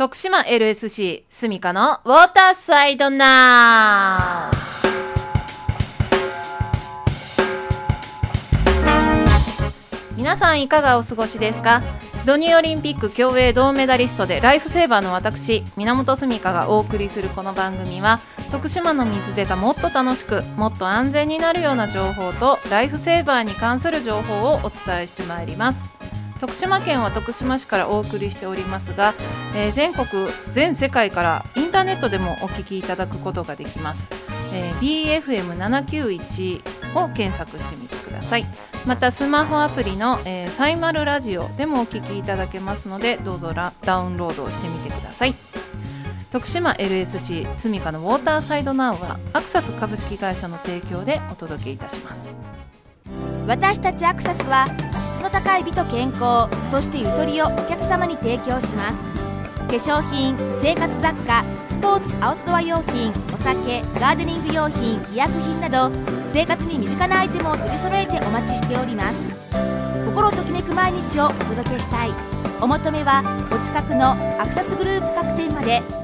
徳島 LSC スミカのウォーターサイドナウ皆さんいかがお過ごしですか？シドニーオリンピック競泳銅メダリストでライフセーバーの私源澄香がお送りするこの番組は徳島の水辺がもっと楽しくもっと安全になるような情報とライフセーバーに関する情報をお伝えしてまいります。徳島県は徳島市からお送りしておりますが、えー全国全世界からインターネットでもお聞きいただくことができます、えー BFM791 を検索してみてください。またスマホアプリの、えーサイマルラジオでもお聞きいただけますのでどうぞダウンロードしてみてください。徳島 LSC スミカのウォーターサイドナウはアクサス株式会社の提供でお届けいたします。私たちアクサスは質の高い美と健康そしてゆとりをお客様に提供します。化粧品生活雑貨スポーツアウトドア用品お酒ガーデニング用品医薬品など生活に身近なアイテムを取り揃えてお待ちしております。心ときめく毎日をお届けしたい。お求めはお近くのアクサスグループ各店まで。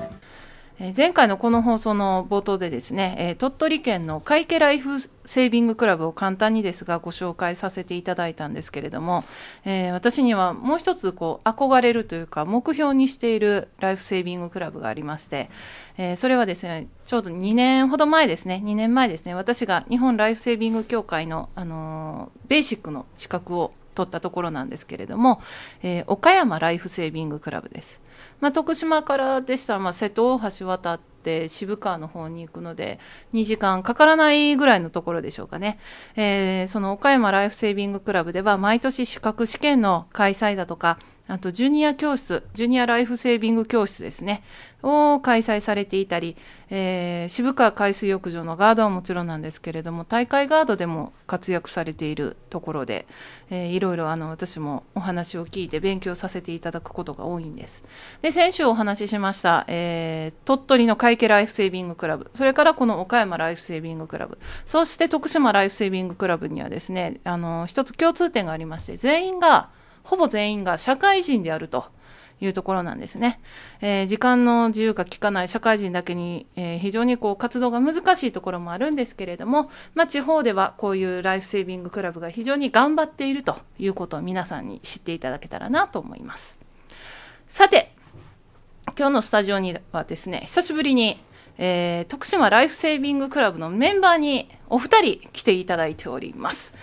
え前回のこの放送の冒頭でですね、え鳥取県の海家ライフセービングクラブを簡単にですがご紹介させていただいたんですけれども、えー私にはもう一つこう憧れるというか目標にしているライフセービングクラブがありまして、えーそれはですねちょうど2年ほど前ですね2年前ですね私が日本ライフセービング協会の、あのーベーシックの資格を取ったところなんですけれども、えー岡山ライフセービングクラブです。まあ、徳島からでしたら、まあ、瀬戸大橋渡って渋川の方に行くので2時間かからないぐらいのところでしょうかね、えーその岡山ライフセービングクラブでは毎年資格試験の開催だとかあとジュニア教室ジュニアライフセービング教室ですね。を開催されていたり、えー渋川海水浴場のガードはもちろんなんですけれども大会ガードでも活躍されているところで、えーいろいろあの私もお話を聞いて勉強させていただくことが多いんです。で先週お話ししました、えー鳥取の海家ライフセービングクラブ。それからこの岡山ライフセービングクラブ。そして徳島ライフセービングクラブにはですねあの一つ共通点がありまして全員がほぼ全員が社会人であると。いうところなんですね、えー時間の自由が利かない社会人だけに、えー非常にこう活動が難しいところもあるんですけれども、まあ、地方ではこういうライフセービングクラブが非常に頑張っているということを皆さんに知っていただけたらなと思います。さて今日のスタジオにはですね久しぶりに、えー徳島ライフセービングクラブのメンバーにお二人来ていただいております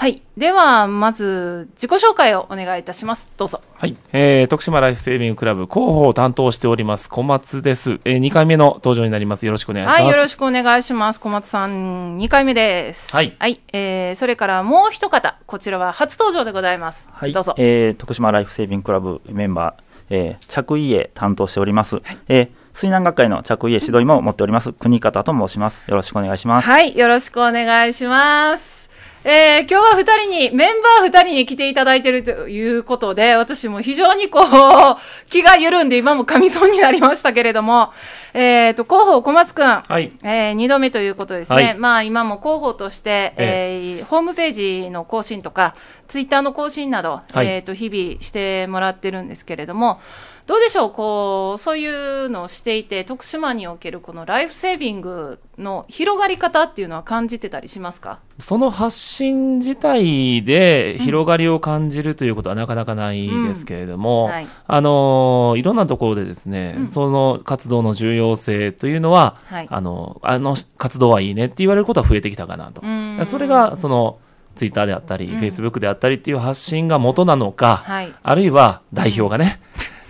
はい。ではまず自己紹介をお願いいたします。どうぞ。はい、えー、徳島ライフセービングクラブ広報を担当しております小松です、えー、2回目の登場になります。よろしくお願いします。はいよろしくお願いします。小松さん2回目です。はい。えーそれからもう一方こちらは初登場でございます、はい、どうぞ。えー徳島ライフセービングクラブメンバー、えー着衣営担当しております、えー水難学会の着衣営指導員も持っております国方と申します。よろしくお願いします、はい、よろしくお願いします。えー今日は二人に、メンバー二人に来ていただいているということで、私も非常にこう、気が緩んで今も噛みそうになりましたけれども、えっ、と、広報小松くん、はい。えー二度目ということですね。はい。まあ今も広報として、ええ。ーホームページの更新とか、ツイッターの更新など、はい。えっ、と、日々してもらってるんですけれども、どうでしょう、こう、そういうのをしていて、徳島におけるこのライフセービングの広がり方っていうのは感じてたりしますか？その発信自体で広がりを感じるということはなかなかないですけれども、はい。あのーいろんなところでですね、うん。その活動の重要性というのは、はい。あのあの活動はいいねって言われることは増えてきたかなと、うん。それがそのツイッターであったり、うん。フェイスブックであったりっていう発信が元なのか、はい。あるいは代表がね、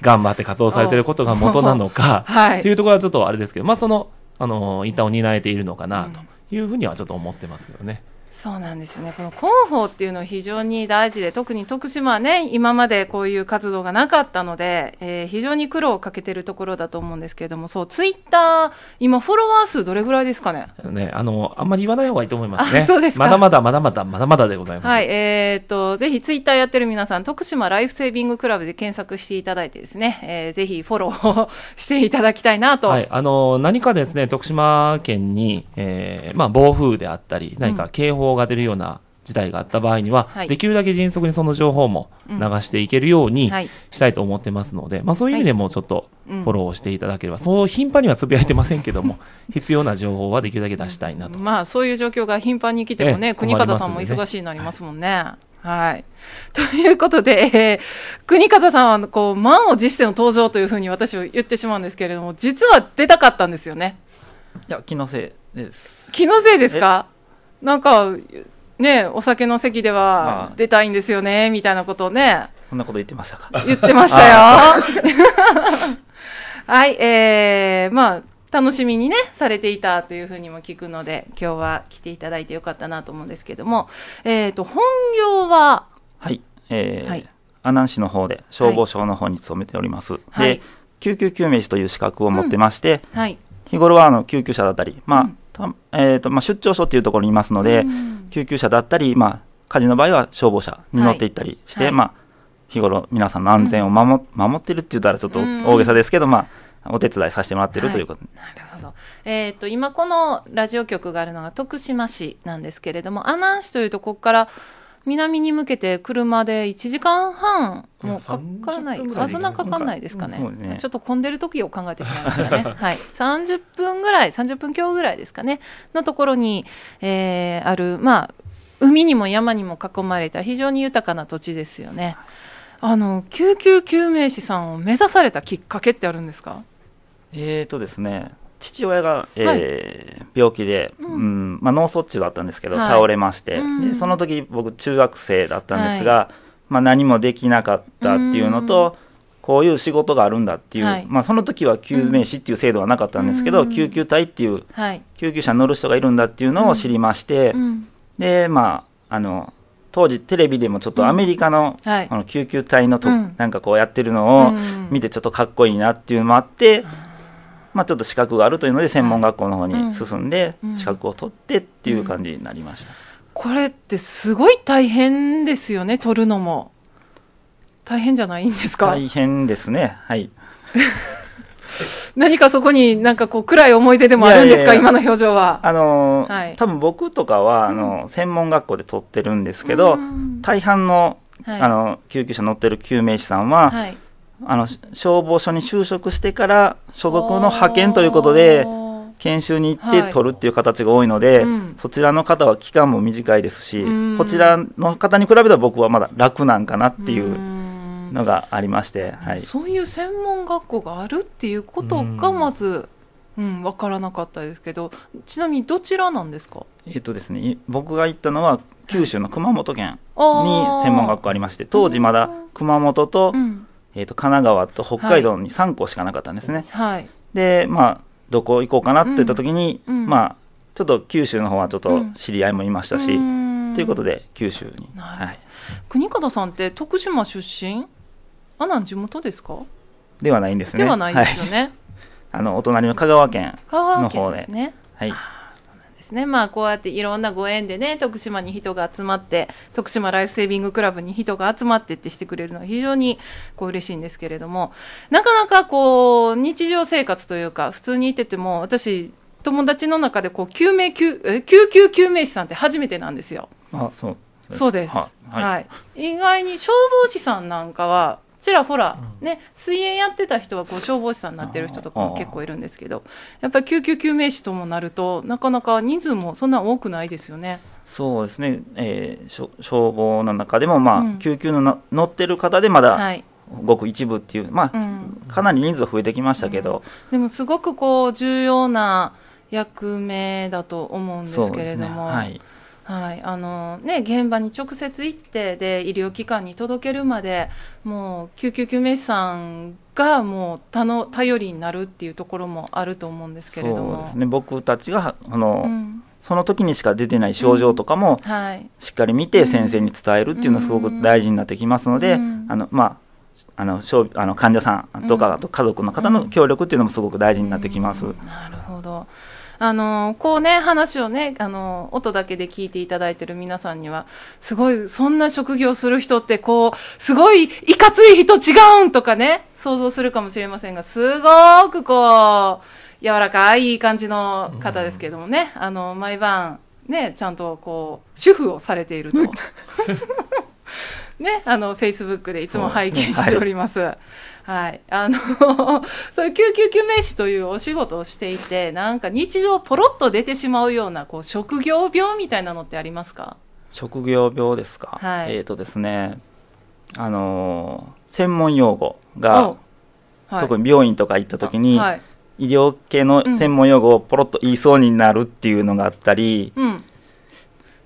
頑張って活動されてることが元なのか、はいっていうところはちょっとあれですけど、まあその、あの、一端を担えているのかなというふうにはちょっと思ってますけどね。そうなんですよね。この広報っていうのは非常に大事で、特に徳島はね、今までこういう活動がなかったので、えー非常に苦労をかけてるところだと思うんですけれども、そう、ツイッター、今フォロワー数どれぐらいですかね？ね、あの、あんまり言わない方がいいと思いますね。あそうですかまだまだまだまだまだまだでございます。はい、えーっと、ぜひツイッターやってる皆さん、徳島ライフセービングクラブで検索していただいてですね、えーぜひフォローをしていただきたいなと。はい、あの何かですね徳島県に、えーまあ、暴風であったり何か警報が出るような事態があった場合には、はいできるだけ迅速にその情報も流していけるようにはいしたいと思ってますので、まあ、そういう意味でもちょっとうんフォローをしていただければ、そう頻繁にはつぶやいてませんけども 必要な情報はできるだけ出したいなと。まあそういう状況が頻繁に来てもええね、国方さんも困りますんでね忙しいになりますもんね。はい。ということで、え ー国方さんはこう満を持しての登場というふうに私は言ってしまうんですけれども、実は出たかったんですよね。いや気のせいです気のせいですか？なんか、ね、お酒の席でまはあ。出たいんですよね、みたいなことをね、こんなこと言ってましたか？言ってましたよ。はい、えー、まあ、楽しみにね、されていたというふうにも聞くので、今日は来ていただいてよかったなと思うんですけども、えっ、と、本業は、はい、えーはい。阿南市の方で消防署の方に勤めております、はい。で救急救命士という資格を持ってまして、はい。日頃はあの救急車だったり、まあうん。たえーとまあ、出張所っていうところにいますので、うん。救急車だったり、まあ、火事の場合は消防車に乗っていったりして、はい。まあ、日頃皆さんの安全を守,、守ってるって言ったらちょっとうん大げさですけど、まあ、お手伝いさせてもらってるということ、なるほど。えっ、と、今このラジオ局があるのが徳島市なんですけれども、阿南市というと、ここから南に向けて車で1時間半もうかからない。30分ぐらいあそんなかかんないですかね,、ね。ちょっと混んでる時を考えてしまいましたね。はい。30分ぐらい30分強ぐらいですかね。のところに、えーあるまあ海にも山にも囲まれた非常に豊かな土地ですよね。あの救急救命士さんを目指されたきっかけってあるんですか？えーとですね父親が、えー病気で、ううんんまあ、脳卒中だったんですけど、はい。倒れまして、うん。でその時僕中学生だったんですが、まあ、何もできなかったっていうのと、こういう仕事があるんだっていう、はい。まあ、その時は救命士っていう制度はなかったんですけど、うん。救急隊っていうはい、救急車に乗る人がいるんだっていうのを知りまして、うん。でまああの当時テレビでもちょっとアメリカの,、はい。あの救急隊のと、うん。なんかこうやってるのをうん。見てちょっとかっこいいなっていうのもあって、まあ、ちょっと資格があるというので専門学校の方に進んでうん。資格を取ってっていう感じになりました、これってすごい大変ですよね取るのも。大変じゃないんですか？大変ですね。はい。何かそこになんかこう暗い思い出でもあるんですか？今の表情は。あのーはい。多分僕とかはあの、専門学校で取ってるんですけど、うん。大半の,、はい。あの救急車乗ってる救命士さんは、はいあの消防署に就職してから所属の派遣ということで研修に行っはいて取るっていう形が多いので、うん。そちらの方は期間も短いですし、うん。こちらの方に比べたら僕はまだ楽なんかなっていううん。のがありまして、はい、そういう専門学校があるっていうことがまず、うん、分からなかったですけどちなみにどちらなんですか？えっとですねい僕が行ったのは九州の熊本県に専門学校ありまして当時まだ熊本と,、うんえっと神奈川と北海道に3校しかなかったんですね。はい。でまあどこ行こうかなって言った時に、うん。うん。まあちょっと九州の方はちょっと知り合いもいましたし、うん。ということで九州に、はい、国方さんって徳島出身？あなん地元ですか？ではないんですね。ではないですよね、あのお隣の香川県の方で。すね。はいですね。まあこうやっていろんなご縁でね徳島に人が集まって徳島ライフセービングクラブに人が集まってってしてくれるのは非常にこう嬉しいんですけれども。なかなかこう日常生活というか普通にいてても私友達の中でこう救命救え救急救命士さんって初めてなんですよ。あそうそうです。ははい。い、意外に消防士さんなんかはちらほら、ね水泳やってた人はこう消防士さんになってる人とかも結構いるんですけどやっぱり救急救命士ともなるとなかなか人数もそんな多くないですよね。そうですね、えーしょ消防の中でも、まあうん。救急のな乗ってる方でまだはい。ごく一部っていう、まあうん、かなり人数は増えてきましたけど、でもすごくこう重要な役目だと思うんですけれども、はい、はい、あのね現場に直接行ってで医療機関に届けるまでもう救急救命士さんがもうたの頼りになるっていうところもあると思うんですけれどそうもですね。僕たちがあの、うん。その時にしか出てない症状とかもはい。しっかり見て先生に伝えるっていうのはすごく大事になってきますので、うん。あのまああの小あの患者さんとか、と家族の方の協力っていうのもすごく大事になってきます。なるほどあのこうね話をねあの音だけで聞いていただいてる皆さんにはすごいそんな職業する人ってこうすごいいかつい人違うんとかね想像するかもしれませんがすごくこう柔らかいいい感じの方ですけどもね、あの毎晩ねちゃんとこう主婦をされていると ねあのフェイスブックでいつも拝見しております。はい、あの そういう救急救命士というお仕事をしていてなんか日常ポロッと出てしまうようなこう職業病みたいなのってありますか？職業病ですか、はい。えっ、とですねあのー専門用語が、おはい。特に病院とか行った時に、はい。医療系の専門用語をポロッと言いそうになるっていうのがあったり、うん、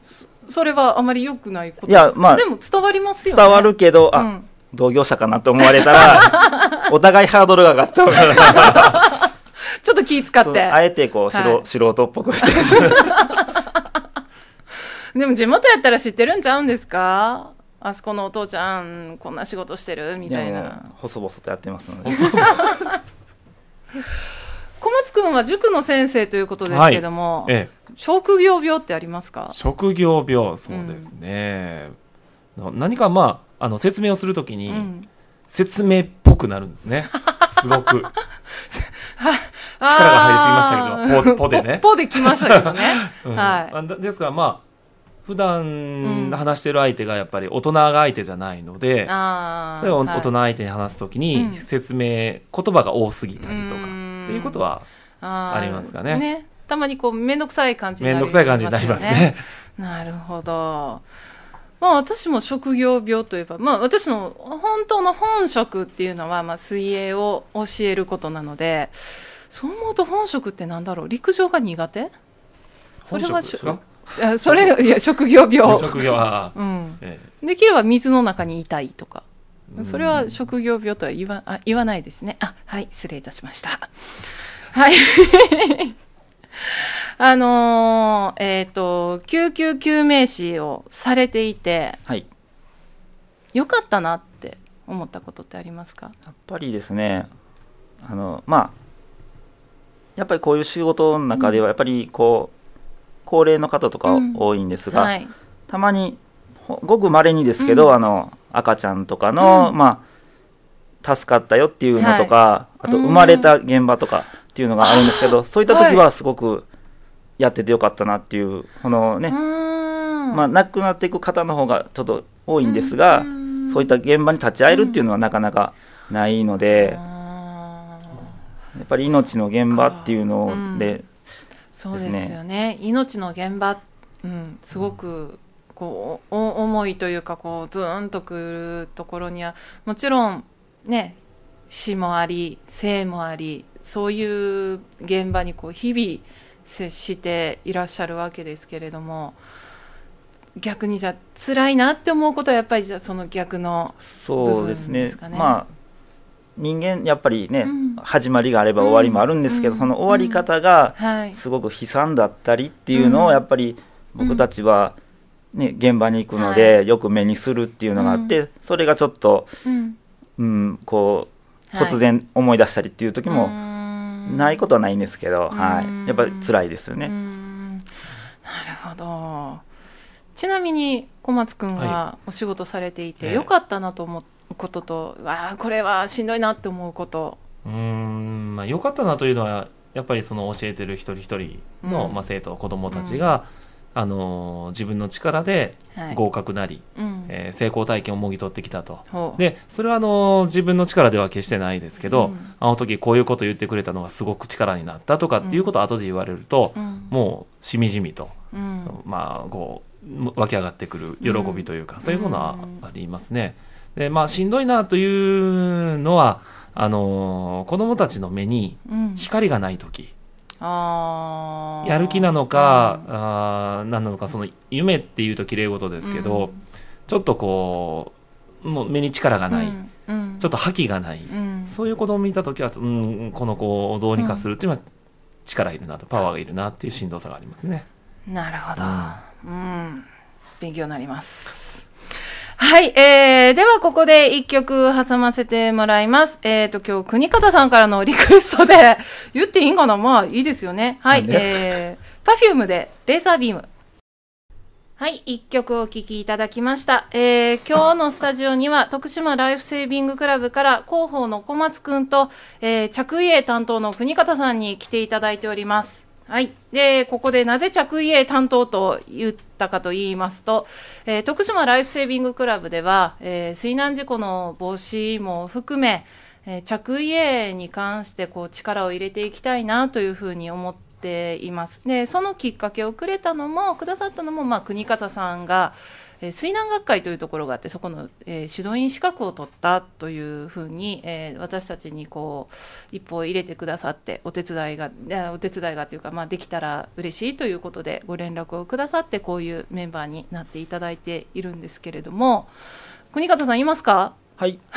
そそれはあまり良くないこといやですか？まあでも伝わりますよね。伝わるけど、あ、うん同業者かなと思われたら お互いハードルが上がっちゃうから。ちょっと気使って。あえてこう、素はい。素人っぽくして。る でも地元やったら知ってるんちゃうんですか？あそこのお父ちゃんこんな仕事してるみたいな。う細々とやってますので。小松くんは塾の先生ということですけども、え職業病ってありますえ、か？職業病そうですね、の何かまああの説明をするときに、うん。説明っぽくなるんですね。すごく。力が入りすぎましたけどポポでね。ポポできましたけどね。うん。はい。ですからまあ普段うん。話してる相手がやっぱり大人が相手じゃないので、あー。でおはい。大人相手に話すときにうん。説明、言葉が多すぎたりとかってうんいうことはありますかね。たまにこう面倒くさい感じになる面倒くさい感じになりますね。なるほど。まあ私も職業病といえば、まあ私の本当の本職っていうのは、まあ水泳を教えることなので、そう思うと本職ってなんだろう？陸上が苦手？それは本職ですか？いやそれ、いや、職業病。職業は、うん。えできれば水の中にいたいとか。えそれは職業病とは言わあ言わないですね。あはい、失礼いたしました。はい。あのーえっ、と、救急救命士をされていて、はい。よかったなって思ったことってありますか？やっぱりですねあのまあやっぱりこういう仕事の中ではやっぱりこう高齢の方とかうん。多いんですが、はい。たまにほごく稀にですけど、うん。あの赤ちゃんとかの、うん。まあ助かったよっていうのとか、あとうん生まれた現場とかっていうのがあるんですけど、そういった時はすごくやっててよかったなっていうこのね、まあ、亡くなっていく方の方がちょっと多いんですが、うん。そういった現場に立ち会えるっていうのはなかなかないので、やっぱり命の現場っていうのうん。で、そうですよね。命の現場、うん、すごくこうお重いというかこうズーンとくるところにはもちろんね死もあり生もありそういう現場にこう日々接していらっしゃるわけですけれども逆にじゃあ辛いなって思うことはやっぱりじゃあその逆のそうですね。部分ですかね。まあ人間やっぱりね、うん。始まりがあれば終わりもあるんですけど、うん。その終わり方がはい。すごく悲惨だったりっていうのうん。をやっぱり僕たちは、ね、現場に行くのでよく目にするっていうのがあって、それがちょっと、うん。うん、こうはい。突然思い出したりっていう時ももないことはないんですけど、うん。はい、やっぱり辛いですよね。ん。なるほど。ちなみに小松くんははお仕事されていて、ええ。よかったなと思うことと、わあこれはしんどいなって思うこと。うーん。まあ良かったなというのはやっぱりその教えてる一人一人の、うん。まあ、生徒子どもたちが、あのー自分の力ではい。合格なり、うん。えー成功体験をもぎ取ってきたと。でそれはあのー自分の力では決してないですけど、うんあの時こういうこと言ってくれたのがすごく力になったとかっていうことを後で言われると、うん。もうしみじみと、うん。まあこう湧き上がってくる喜びというか、うんそういうものはありますね。でまあしんどいなというのはあのー子供たちの目にうん。光がない時。やる気なのか、あー何なのかその夢っていうと綺麗事ですけど、ちょっとこうもう目に力ががない、うん。ちょっと覇気がない、うん。そういう子供を見た時は、うん、この子をどうにかするっていうのは力いるなとパワーがいるなっていうしんどさがありますね。なるほど。うん。勉強になります。はい、えー、ではここで一曲挟ませてもらいます。えっ、と、今日、国方さんからのリクエストで、言っていいんかな？まあ、いいですよね。はい、えー、パフュームで、レーザービーム。はい、一曲お聴きいただきました。えー、今日のスタジオには、徳島ライフセービングクラブから広報の小松くんと、えー、着衣営担当の国方さんに来ていただいております。はい、でここでなぜ着衣営担当と言ったかと言いますと、えー徳島ライフセービングクラブでは、えー水難事故の防止も含め、えー着衣営に関してこう力を入れていきたいなというふうに思っています。でそのきっかけをくれたのもくださったのも、まあ、国方さんが、えー水難学会というところがあってそこの、えー指導員資格を取ったというふうに、えー私たちにこう一歩を入れてくださってお手伝いがお手伝いがというか、まあ、できたら嬉しいということでご連絡をくださってこういうメンバーになっていただいているんですけれども国方さんいますか？はい。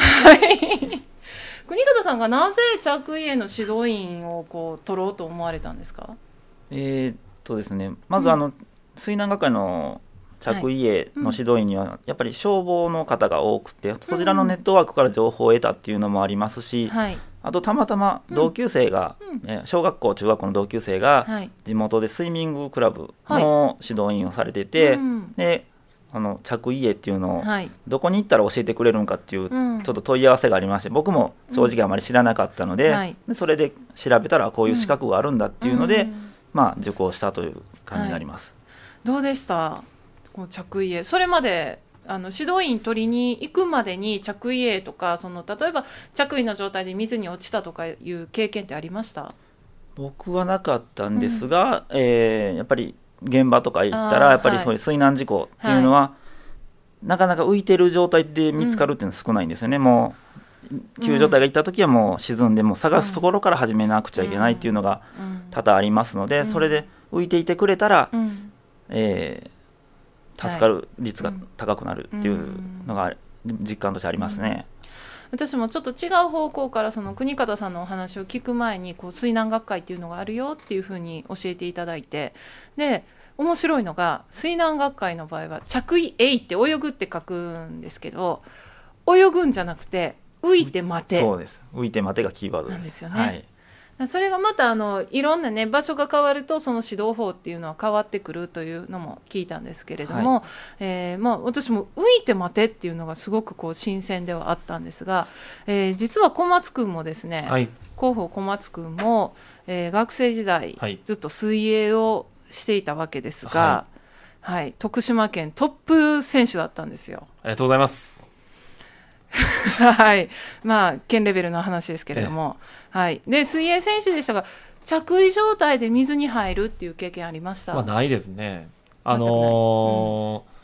国方さんがなぜ着衣への指導員をこう取ろうと思われたんですか？えーっとですねまずあの、水難学会の着衣営の指導員にはやっぱり消防の方が多くて、そちらのネットワークから情報を得たっていうのもありますし、はい。あとたまたま同級生が、えー小学校中学校の同級生がはい。地元でスイミングクラブの指導員をされてて、うんであの着衣営っていうのをはい。どこに行ったら教えてくれるのかっていううん。ちょっと問い合わせがありまして僕も正直あまり知らなかったので,、はい。でそれで調べたらこういう資格があるんだっていうので、うん。まあ、受講したという感じになります。どうでした？こう着衣営それまであの指導員取りに行くまでに着衣営とかその例えば着衣の状態で水に落ちたとかいう経験ってありました？僕はなかったんですが、えーやっぱり現場とか行ったらやっぱりはい。そういう水難事故っていうのは、なかなか浮いてる状態で見つかるっていうのは少ないんですよね、もう救助隊が行った時はもう沈んでもう探すところから始めなくちゃいけないっていうのがうん。多々ありますので、うんそれで浮いていてくれたら、うん。えー助かる率が高くなるっていうのが実感としてありますね。私もちょっと違う方向からその国方さんのお話を聞く前にこう水難学会っていうのがあるよっていうふうに教えていただいてで面白いのが水難学会の場合は着衣「えい」って泳ぐって書くんですけど泳ぐんじゃなくて浮いて待て。そうです。浮いて待てがキーワードです。なんですよね。はいそれがまたあのいろんなね場所が変わるとその指導法っていうのは変わってくるというのも聞いたんですけれども、えーまあ、私も「浮いて待て」っていうのがすごくこう新鮮ではあったんですが、えー実は小松君もですね、はい。広報小松君も、えー学生時代、はい。ずっと水泳をしていたわけですが、はい。徳島県トップ選手だったんですよ。ありがとうございますはい、まあ県レベルの話ですけれども、はい、で水泳選手でしたが着衣状態で水に入るっていう経験ありました？まあないですね。あのー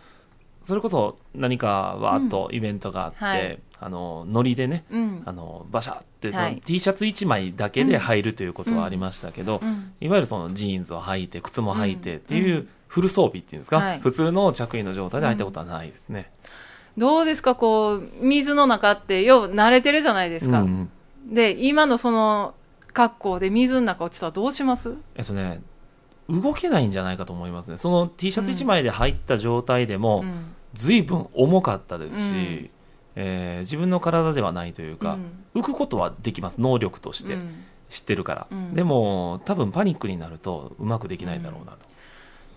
それこそ何かわーっとイベントがあって、うんはい。あのノリでねうん。あのバシャってそのはい。T シャツ1枚だけで入るということはありましたけど、うん。いわゆるそのジーンズを履いて靴も履いてってういうフル装備っていうんですか、はい。普通の着衣の状態で履いたことはないですね。どうですかこう水の中ってよう慣れてるじゃないですか。うんで今のその格好で水の中落ちたらどうします？えっとね動けないんじゃないかと思いますね。その T シャツ1枚で入った状態でも、うん。随分重かったですし、うん。えー自分の体ではないというか、浮くことはできます能力として。うん。知ってるから、うん。でも多分パニックになるとうまくできないだろうなと、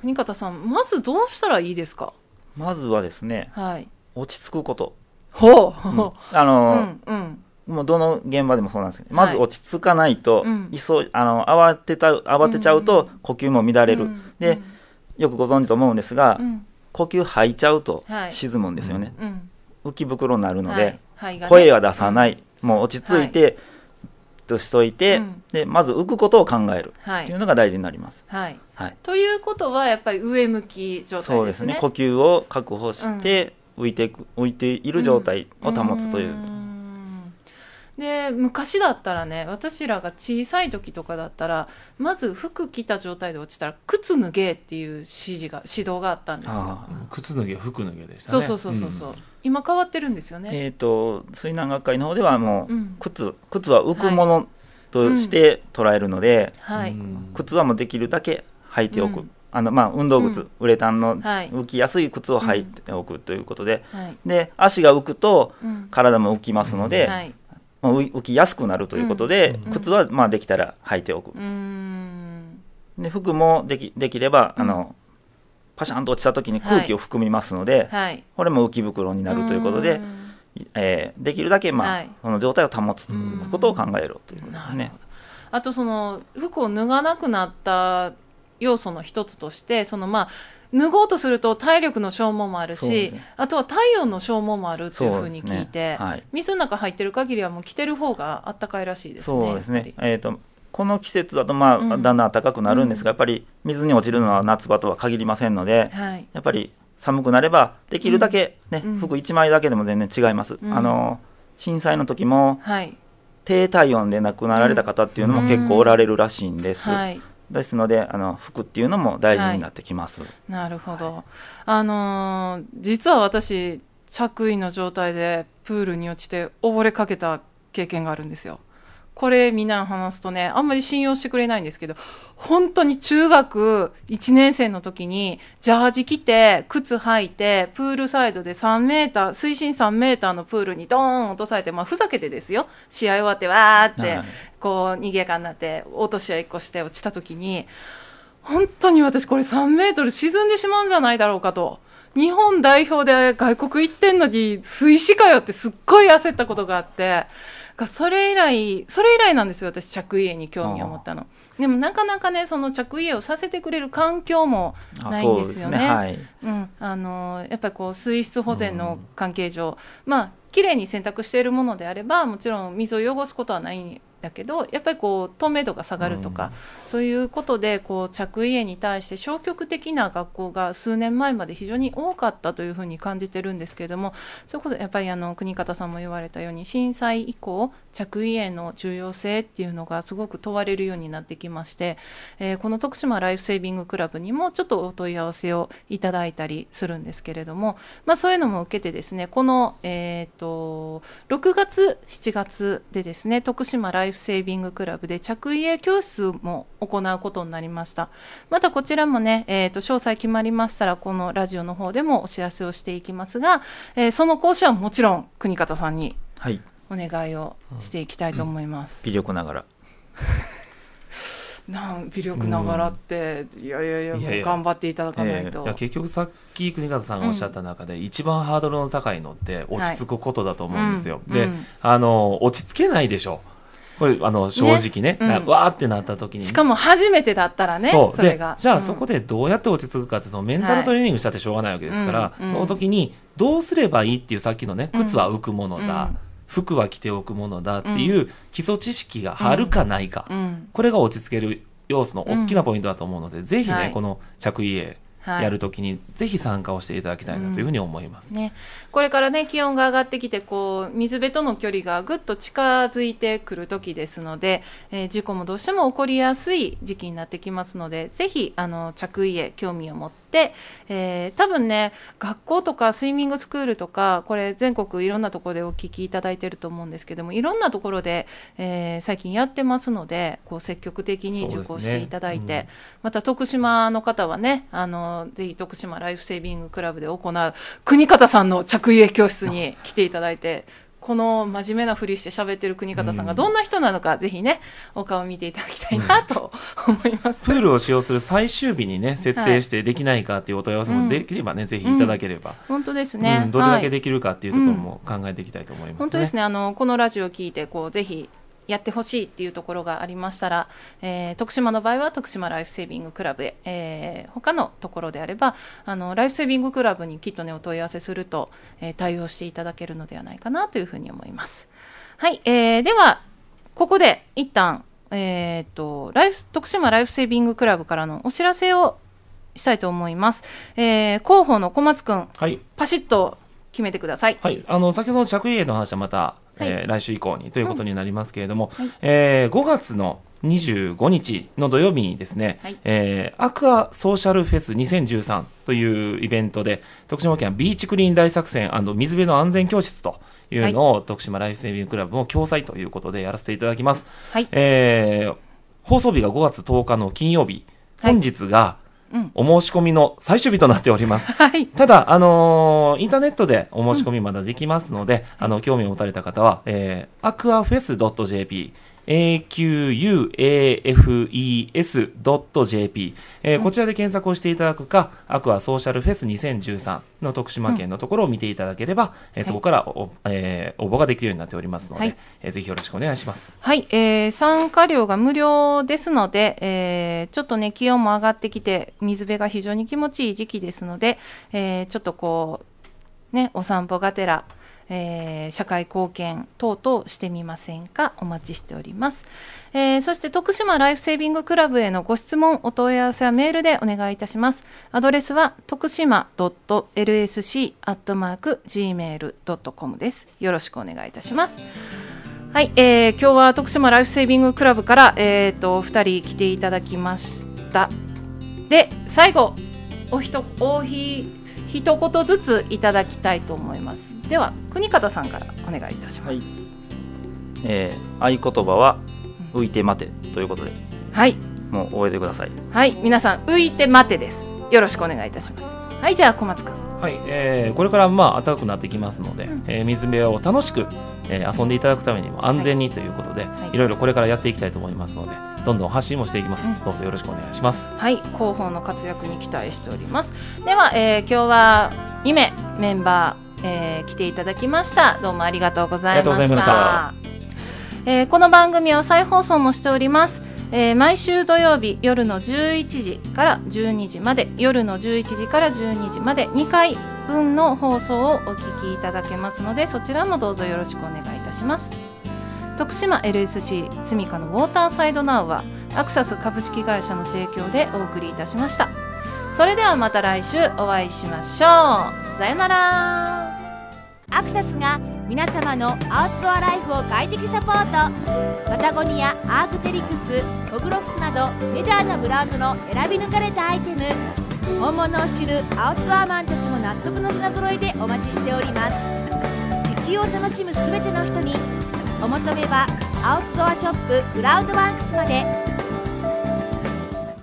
国方さんまずどうしたらいいですか？まずはですねはい落ち着くこと、ほう、うん。あうの、んうん。もうどの現場でもそうなんですけどまず落ち着かないと、うん。急いあの慌てた慌てちゃうと呼吸も乱れる、うん。でよくご存知と思うんですが、うん。呼吸吐いちゃうとはい。沈むんですよね、うん。浮き袋になるので、はい。ね。声は出さない、もう落ち着いて、としといて、うん。でまず浮くことを考える。はい。っていうのが大事になります、はい。はい。ということはやっぱり上向き状態ですね。そうですね。呼吸を確保して浮いていく浮いている状態を保つという、ん。で昔だったらね私らが小さい時とかだったらまず服着た状態で落ちたら靴脱げっていう指示が指導があったんですよ。靴脱げ服脱げでしたね。そうそうそうそうそう、今変わってるんですよね、えっ、と水難学会の方ではもう、うん。靴靴は浮くものとして捉えるので、はい、うん。靴はもうできるだけ履いておく、うんあのまあ運動靴、うん。ウレタンのはい。浮きやすい靴を履いておくということで、はい。で足が浮くとうん。体も浮きますので、はい。まあ浮きやすくなるということで、うん。靴はまあできたら履いておく、で服もできできれば、うん。あのパシャンと落ちた時に空気を含みますので、はい。これも浮き袋になるということで、ん。えーできるだけ、まあはい。その状態を保つうんことを考えろということですね。あとその服を脱がなくなった要素の一つとしてそのまあ脱ごうとすると体力の消耗もあるし、ね、あとは体温の消耗もあるっていうふうに聞いて、ね。はい、水の中入ってる限りはもう着てる方があったかいらしいですね。そうですね。えっ、ー、とこの季節だとまあ、だんだん暖かくなるんですが、うん、やっぱり水に落ちるのは夏場とは限りませんので、はい、やっぱり寒くなればできるだけね、うん、服1枚だけでも全然違います。あの震災の時も、はい、低体温で亡くなられた方っていうのも結構おられるらしいんです。はいですのであの服っていうのも大事になってきます。はい、なるほど、はい、あのー、実は私着衣の状態でプールに落ちて溺れかけた経験があるんですよ。これみんな話すとね、あんまり信用してくれないんですけど、本当に中学1年生の時に、ジャージ着て、靴履いて、プールサイドで3メーター、水深3メーターのプールにドーン落とされて、まあふざけてですよ。試合終わってわーって、こう、逃げかになって、落とし合いっこして落ちた時に、本当に私これ3メートル沈んでしまうんじゃないだろうかと。日本代表で外国行ってんのに水死かよってすっごい焦ったことがあって、がそれ以来それ以来なんですよ私着衣に興味を持ったの。でもなかなかねその着衣をさせてくれる環境もないんですよね。うねはい、うん、あのやっぱりこう水質保全の関係上、うん、まあ綺麗に洗濯しているものであればもちろん水を汚すことはないだけどやっぱりこう透明度が下がるとか、うん、そういうことでこう着衣に対して消極的な学校が数年前まで非常に多かったというふうに感じてるんですけれどもそれこそやっぱりあの国方さんも言われたように震災以降着衣への重要性っていうのがすごく問われるようになってきまして、えー、この徳島ライフセービングクラブにもちょっとお問い合わせをいただいたりするんですけれども、まあ、そういうのも受けてですねこの、えーと、と6月7月でですね徳島ライフセービングクラブで着衣教室も行うことになりました。またこちらもね、えーと、詳細決まりましたらこのラジオの方でもお知らせをしていきますが、えー、その講師はもちろん国方さんにお願いをしていきたいと思います、微力ながら。なん微力ながらって、うん、いやいやいやもう頑張っていただかないと、いや結局さっき国方さんがおっしゃった中で、うん、一番ハードルの高いのって落ち着くことだと思うんですよ、はい、で、うん、あの落ち着けないでしょこれあの正直ね、ね。うん、わーってなった時に。しかも初めてだったらねそう。れが。じゃあそこでどうやって落ち着くかってそのメンタルトレーニングしたってしょうがないわけですから、はい、その時にどうすればいいっていうさっきのね靴は浮くものだ、服は着ておくものだっていう基礎知識があるかないか、これが落ち着ける要素の大きなポイントだと思うので、ぜひね、はい、この着衣へやるときにぜひ参加をしていただきたいなというふうに思います、うん、ね、これからね気温が上がってきてこう水辺との距離がぐっと近づいてくる時ですので、えー、事故もどうしても起こりやすい時期になってきますのでぜひあの着衣へ興味を持って、えー、多分ね学校とかスイミングスクールとかこれ全国いろんなところでお聞きいただいてると思うんですけどもいろんなところで、えー、最近やってますのでこう積極的に受講していただいて、ねうん、また徳島の方はねあのぜひ徳島ライフセービングクラブで行う国方さんの着衣教室に来ていただいてこの真面目なふりして喋ってる国方さんがどんな人なのか、うん、ぜひねお顔見ていただきたいなと思います。プールを使用する最終日にね設定してできないかっていうお問い合わせもできればね、はい、ぜひいただければ、うん、本当ですね、うん、どれだけできるかっていうところも考えていきたいと思います、ね、本当ですね。あのこのラジオを聞いてこうぜひやってほしいっていうところがありましたら、えー、徳島の場合は徳島ライフセービングクラブへ、えー、他のところであればあのライフセービングクラブにきっとねお問い合わせすると、えー、対応していただけるのではないかなというふうに思います。はい、えー、ではここで一旦えーと、ライフ徳島ライフセービングクラブからのお知らせをしたいと思います。えー、広報の小松君、はい、パシッと決めてください。はい、あの先ほどの着衣の話はまたえー、来週以降にということになりますけれども、はい、えー、5月の25日の土曜日にですね、はい、えー、アクアソーシャルフェス2013というイベントで徳島県ビーチクリーン大作戦水辺の安全教室というのを、はい、徳島ライフセービングクラブも共催ということでやらせていただきます、はい、えー、放送日が5月10日の金曜日。本日が、お申し込みの最終日となっております。はい、ただ、あのー、インターネットでお申し込みまだできますので、うん、あの興味を持たれた方は、えー、aquafest.jp akuafes.jp、えー、こちらで検索をしていただくか、アクアソーシャルフェス2013の徳島県のところを見ていただければ、うん、えー、そこからお、えー、応募ができるようになっておりますので、はい、えー、ぜひよろしくお願いします。はい、えー、参加料が無料ですので、えー、ちょっとね、気温も上がってきて、水辺が非常に気持ちいい時期ですので、えー、ちょっとこう、ね、お散歩がてら、えー、社会貢献等々してみませんか？お待ちしております、えー、そして徳島ライフセービングクラブへのご質問お問い合わせはメールでお願いいたします。アドレスは徳島 .lsc.gmail.com です。よろしくお願いいたします。はい、えー、今日は徳島ライフセービングクラブから、えーと、と2人来ていただきました。で最後おひとおひ一言ずついただきたいと思います。では国方さんからお願いいたします、はい、えー、合言葉は浮いて待てということで。はい。もう覚えてください。はい。皆さん浮いて待てです。よろしくお願いいたします。はいじゃあ小松君はい、えー、これからまあ暖かくなってきますので、うん、えー、水辺を楽しく、えー、遊んでいただくためにも安全にということで、はい。はい、いろいろこれからやっていきたいと思いますのでどんどん発信もしていきます、うん、どうぞよろしくお願いします。はい。広報の活躍に期待しております。では、えー、今日は2名メンバーえー、来ていただきました。どうもありがとうございました。えー、この番組は再放送もしております、えー、毎週土曜日夜の11時から12時まで夜の11時から12時まで2回分の放送をお聞きいただけますのでそちらもどうぞよろしくお願いいたします。徳島 LSC スミカのウォーターサイドナウはアクサス株式会社の提供でお送りいたしました。それではまた来週お会いしましょう。さよならアクサスが皆様のアウトドアライフを快適サポート。パタゴニアアークテリクスホグロフスなどメジャーなブランドの選び抜かれたアイテム。本物を知るアウトドアマンたちも納得の品揃えでお待ちしております。地球を楽しむ全ての人にお求めはアウトドアショップクラウドワークスまで。